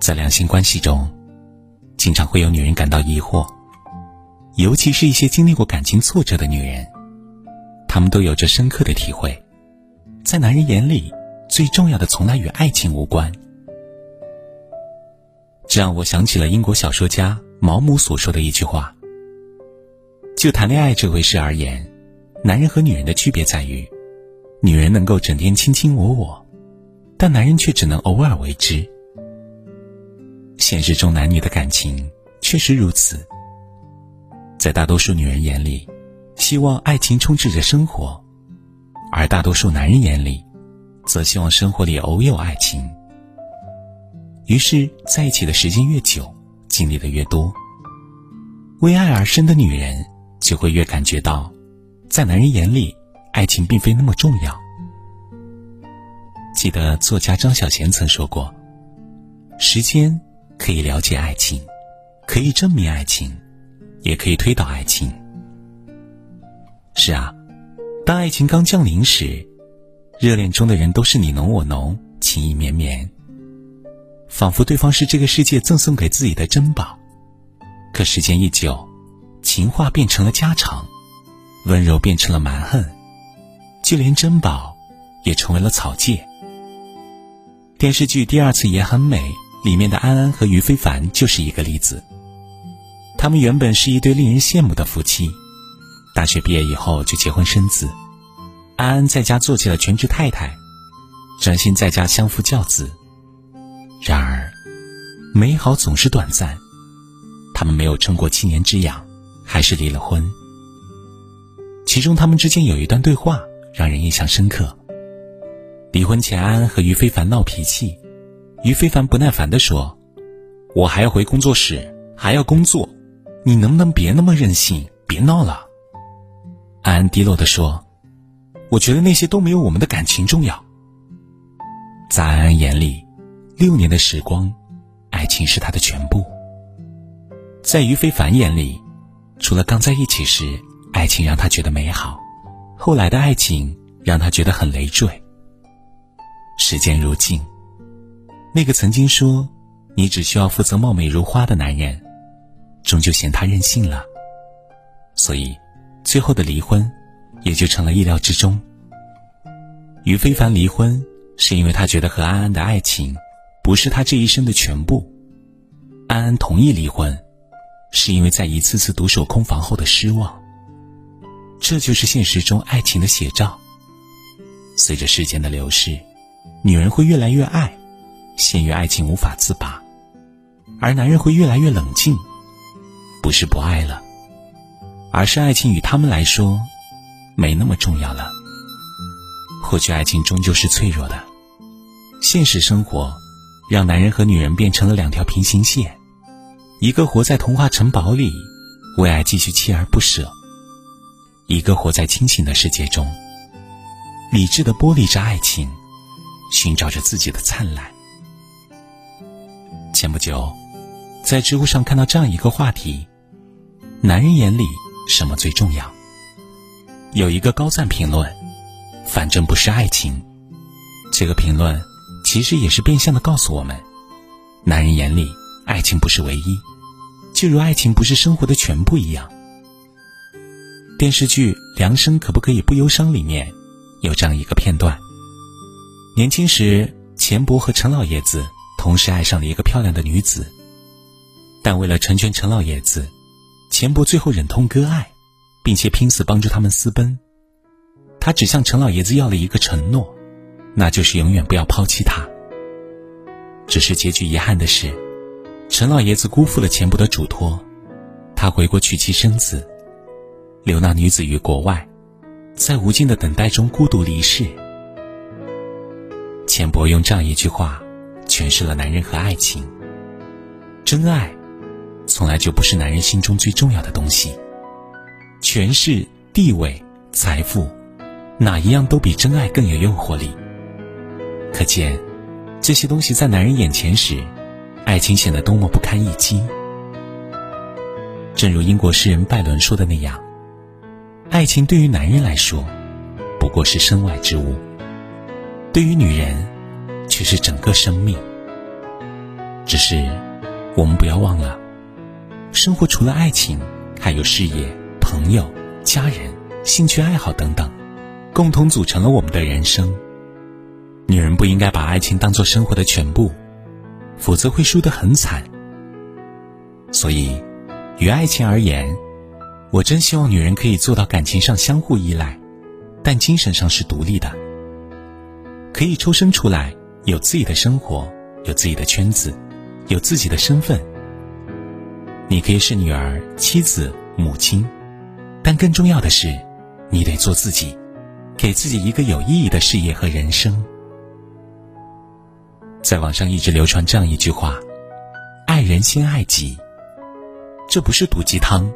在两性关系中，经常会有女人感到疑惑，尤其是一些经历过感情挫折的女人，她们都有着深刻的体会，在男人眼里，最重要的从来与爱情无关。这让我想起了英国小说家毛姆所说的一句话：“就谈恋爱这回事而言，男人和女人的区别在于，女人能够整天卿卿我我，但男人却只能偶尔为之。”现实中男女的感情确实如此，在大多数女人眼里，希望爱情充斥着生活，而大多数男人眼里，则希望生活里偶有爱情。于是，在一起的时间越久，经历的越多，为爱而生的女人就会越感觉到，在男人眼里，爱情并非那么重要。记得作家张小娴曾说过：“时间。”可以了解爱情，可以证明爱情，也可以推倒爱情。是啊，当爱情刚降临时，热恋中的人都是你侬我侬，情意绵绵，仿佛对方是这个世界赠送给自己的珍宝。可时间一久，情话变成了家常，温柔变成了蛮横，就连珍宝也成为了草芥。电视剧《第二次也很美》。里面的安安和于非凡就是一个例子。他们原本是一对令人羡慕的夫妻，大学毕业以后就结婚生子。安安在家做起了全职太太，专心在家相夫教子。然而，美好总是短暂，他们没有撑过七年之痒，还是离了婚。其中，他们之间有一段对话让人印象深刻。离婚前，安安和于非凡闹脾气。于非凡不耐烦地说：“我还要回工作室，还要工作，你能不能别那么任性，别闹了？”安安低落地说：“我觉得那些都没有我们的感情重要。”在安安眼里，六年的时光，爱情是他的全部；在于非凡眼里，除了刚在一起时，爱情让他觉得美好，后来的爱情让他觉得很累赘。时间如镜。那个曾经说你只需要负责貌美如花的男人，终究嫌他任性了，所以最后的离婚也就成了意料之中。于非凡离婚是因为他觉得和安安的爱情不是他这一生的全部，安安同意离婚是因为在一次次独守空房后的失望。这就是现实中爱情的写照。随着时间的流逝，女人会越来越爱。陷于爱情无法自拔，而男人会越来越冷静，不是不爱了，而是爱情与他们来说没那么重要了。或许爱情终究是脆弱的，现实生活让男人和女人变成了两条平行线，一个活在童话城堡里，为爱继续锲而不舍；一个活在清醒的世界中，理智的剥离着爱情，寻找着自己的灿烂。前不久，在知乎上看到这样一个话题：男人眼里什么最重要？有一个高赞评论，反正不是爱情。这个评论其实也是变相的告诉我们，男人眼里爱情不是唯一，就如爱情不是生活的全部一样。电视剧《良生可不可以不忧伤》里面有这样一个片段：年轻时，钱伯和陈老爷子。同时爱上了一个漂亮的女子，但为了成全陈老爷子，钱伯最后忍痛割爱，并且拼死帮助他们私奔。他只向陈老爷子要了一个承诺，那就是永远不要抛弃他。只是结局遗憾的是，陈老爷子辜负了钱伯的嘱托，他回国娶妻生子，留那女子于国外，在无尽的等待中孤独离世。钱伯用这样一句话。诠释了男人和爱情。真爱，从来就不是男人心中最重要的东西。权势、地位、财富，哪一样都比真爱更有诱惑力。可见，这些东西在男人眼前时，爱情显得多么不堪一击。正如英国诗人拜伦说的那样，爱情对于男人来说，不过是身外之物；对于女人，却是整个生命。只是，我们不要忘了，生活除了爱情，还有事业、朋友、家人、兴趣爱好等等，共同组成了我们的人生。女人不应该把爱情当做生活的全部，否则会输得很惨。所以，于爱情而言，我真希望女人可以做到感情上相互依赖，但精神上是独立的，可以抽身出来，有自己的生活，有自己的圈子，有自己的身份。你可以是女儿、妻子、母亲，但更重要的是，你得做自己，给自己一个有意义的事业和人生。在网上一直流传这样一句话：“爱人先爱己。”这不是毒鸡汤，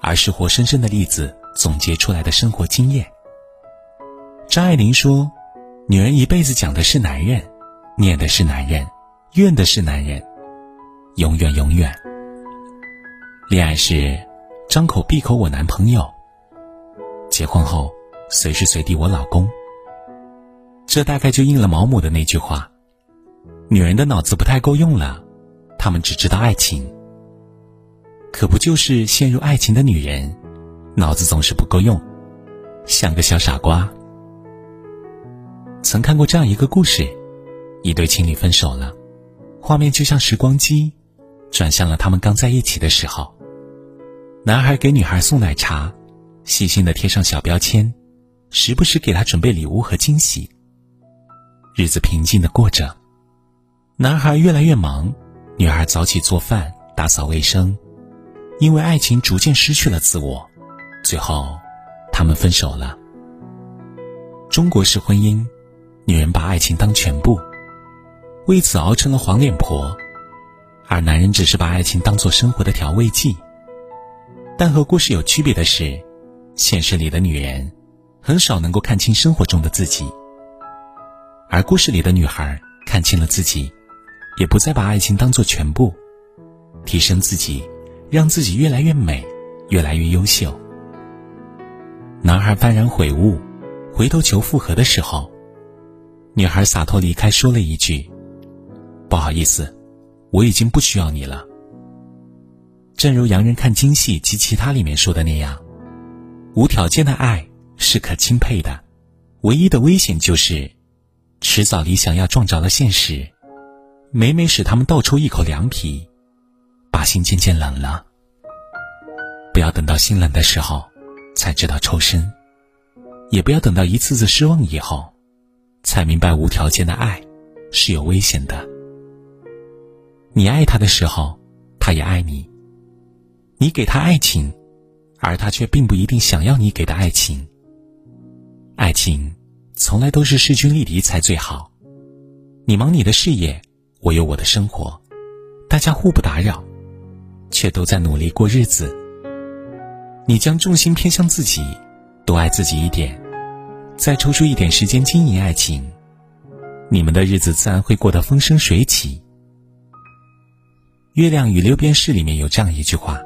而是活生生的例子总结出来的生活经验。张爱玲说：“女人一辈子讲的是男人，念的是男人，怨的是男人，永远永远。恋爱时张口闭口我男朋友，结婚后随时随地我老公。这大概就应了毛姆的那句话：女人的脑子不太够用了，她们只知道爱情。”可不就是陷入爱情的女人，脑子总是不够用，像个小傻瓜。曾看过这样一个故事：一对情侣分手了，画面就像时光机，转向了他们刚在一起的时候。男孩给女孩送奶茶，细心的贴上小标签，时不时给她准备礼物和惊喜。日子平静的过着，男孩越来越忙，女孩早起做饭、打扫卫生。因为爱情逐渐失去了自我，最后，他们分手了。中国式婚姻，女人把爱情当全部，为此熬成了黄脸婆，而男人只是把爱情当做生活的调味剂。但和故事有区别的是，现实里的女人，很少能够看清生活中的自己，而故事里的女孩看清了自己，也不再把爱情当做全部，提升自己。让自己越来越美，越来越优秀。男孩幡然悔悟，回头求复合的时候，女孩洒脱离开，说了一句：“不好意思，我已经不需要你了。”正如《洋人看京戏》及其他里面说的那样，无条件的爱是可钦佩的，唯一的危险就是，迟早理想要撞着了现实，每每使他们倒抽一口凉皮。把心渐渐冷了，不要等到心冷的时候才知道抽身，也不要等到一次次失望以后，才明白无条件的爱是有危险的。你爱他的时候，他也爱你；你给他爱情，而他却并不一定想要你给的爱情。爱情从来都是势均力敌才最好，你忙你的事业，我有我的生活，大家互不打扰。却都在努力过日子。你将重心偏向自己，多爱自己一点，再抽出一点时间经营爱情，你们的日子自然会过得风生水起。《月亮与六便士》里面有这样一句话：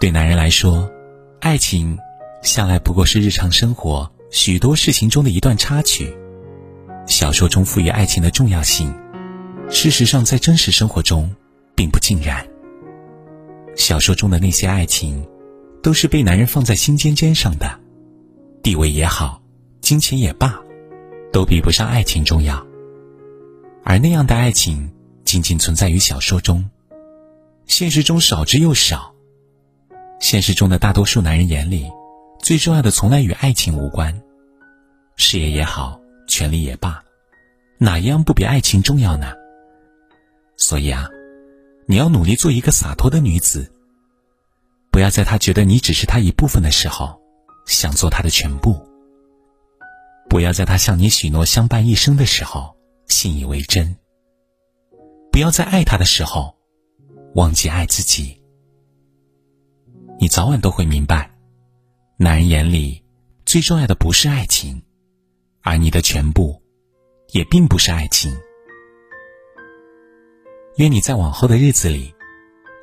对男人来说，爱情向来不过是日常生活许多事情中的一段插曲。小说中赋予爱情的重要性，事实上在真实生活中并不尽然。小说中的那些爱情，都是被男人放在心尖尖上的，地位也好，金钱也罢，都比不上爱情重要。而那样的爱情，仅仅存在于小说中，现实中少之又少。现实中的大多数男人眼里，最重要的从来与爱情无关，事业也好，权力也罢，哪一样不比爱情重要呢？所以啊。你要努力做一个洒脱的女子，不要在他觉得你只是他一部分的时候，想做他的全部；不要在他向你许诺相伴一生的时候，信以为真；不要在爱他的时候，忘记爱自己。你早晚都会明白，男人眼里最重要的不是爱情，而你的全部，也并不是爱情。愿你在往后的日子里，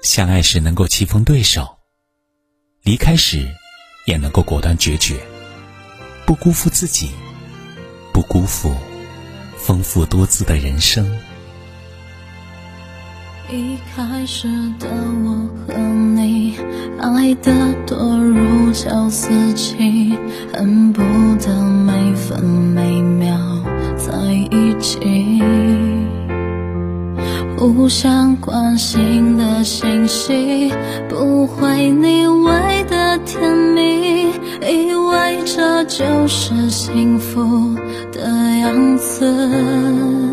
相爱时能够棋逢对手，离开时也能够果断决绝，不辜负自己，不辜负丰富多姿的人生。一开始的我和你爱得多如胶似漆，恨不得每分每秒在一起。互相关心的信息，不会腻味的甜蜜，以为这就是幸福的样子。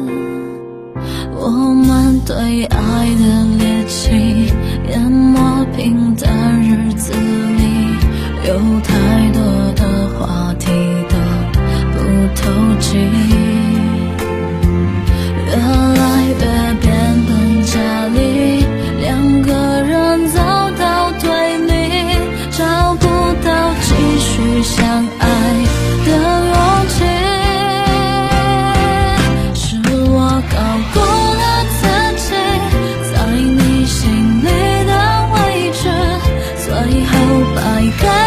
最爱的猎奇，淹没平淡日子里，有太多的话题都不投机。最后百口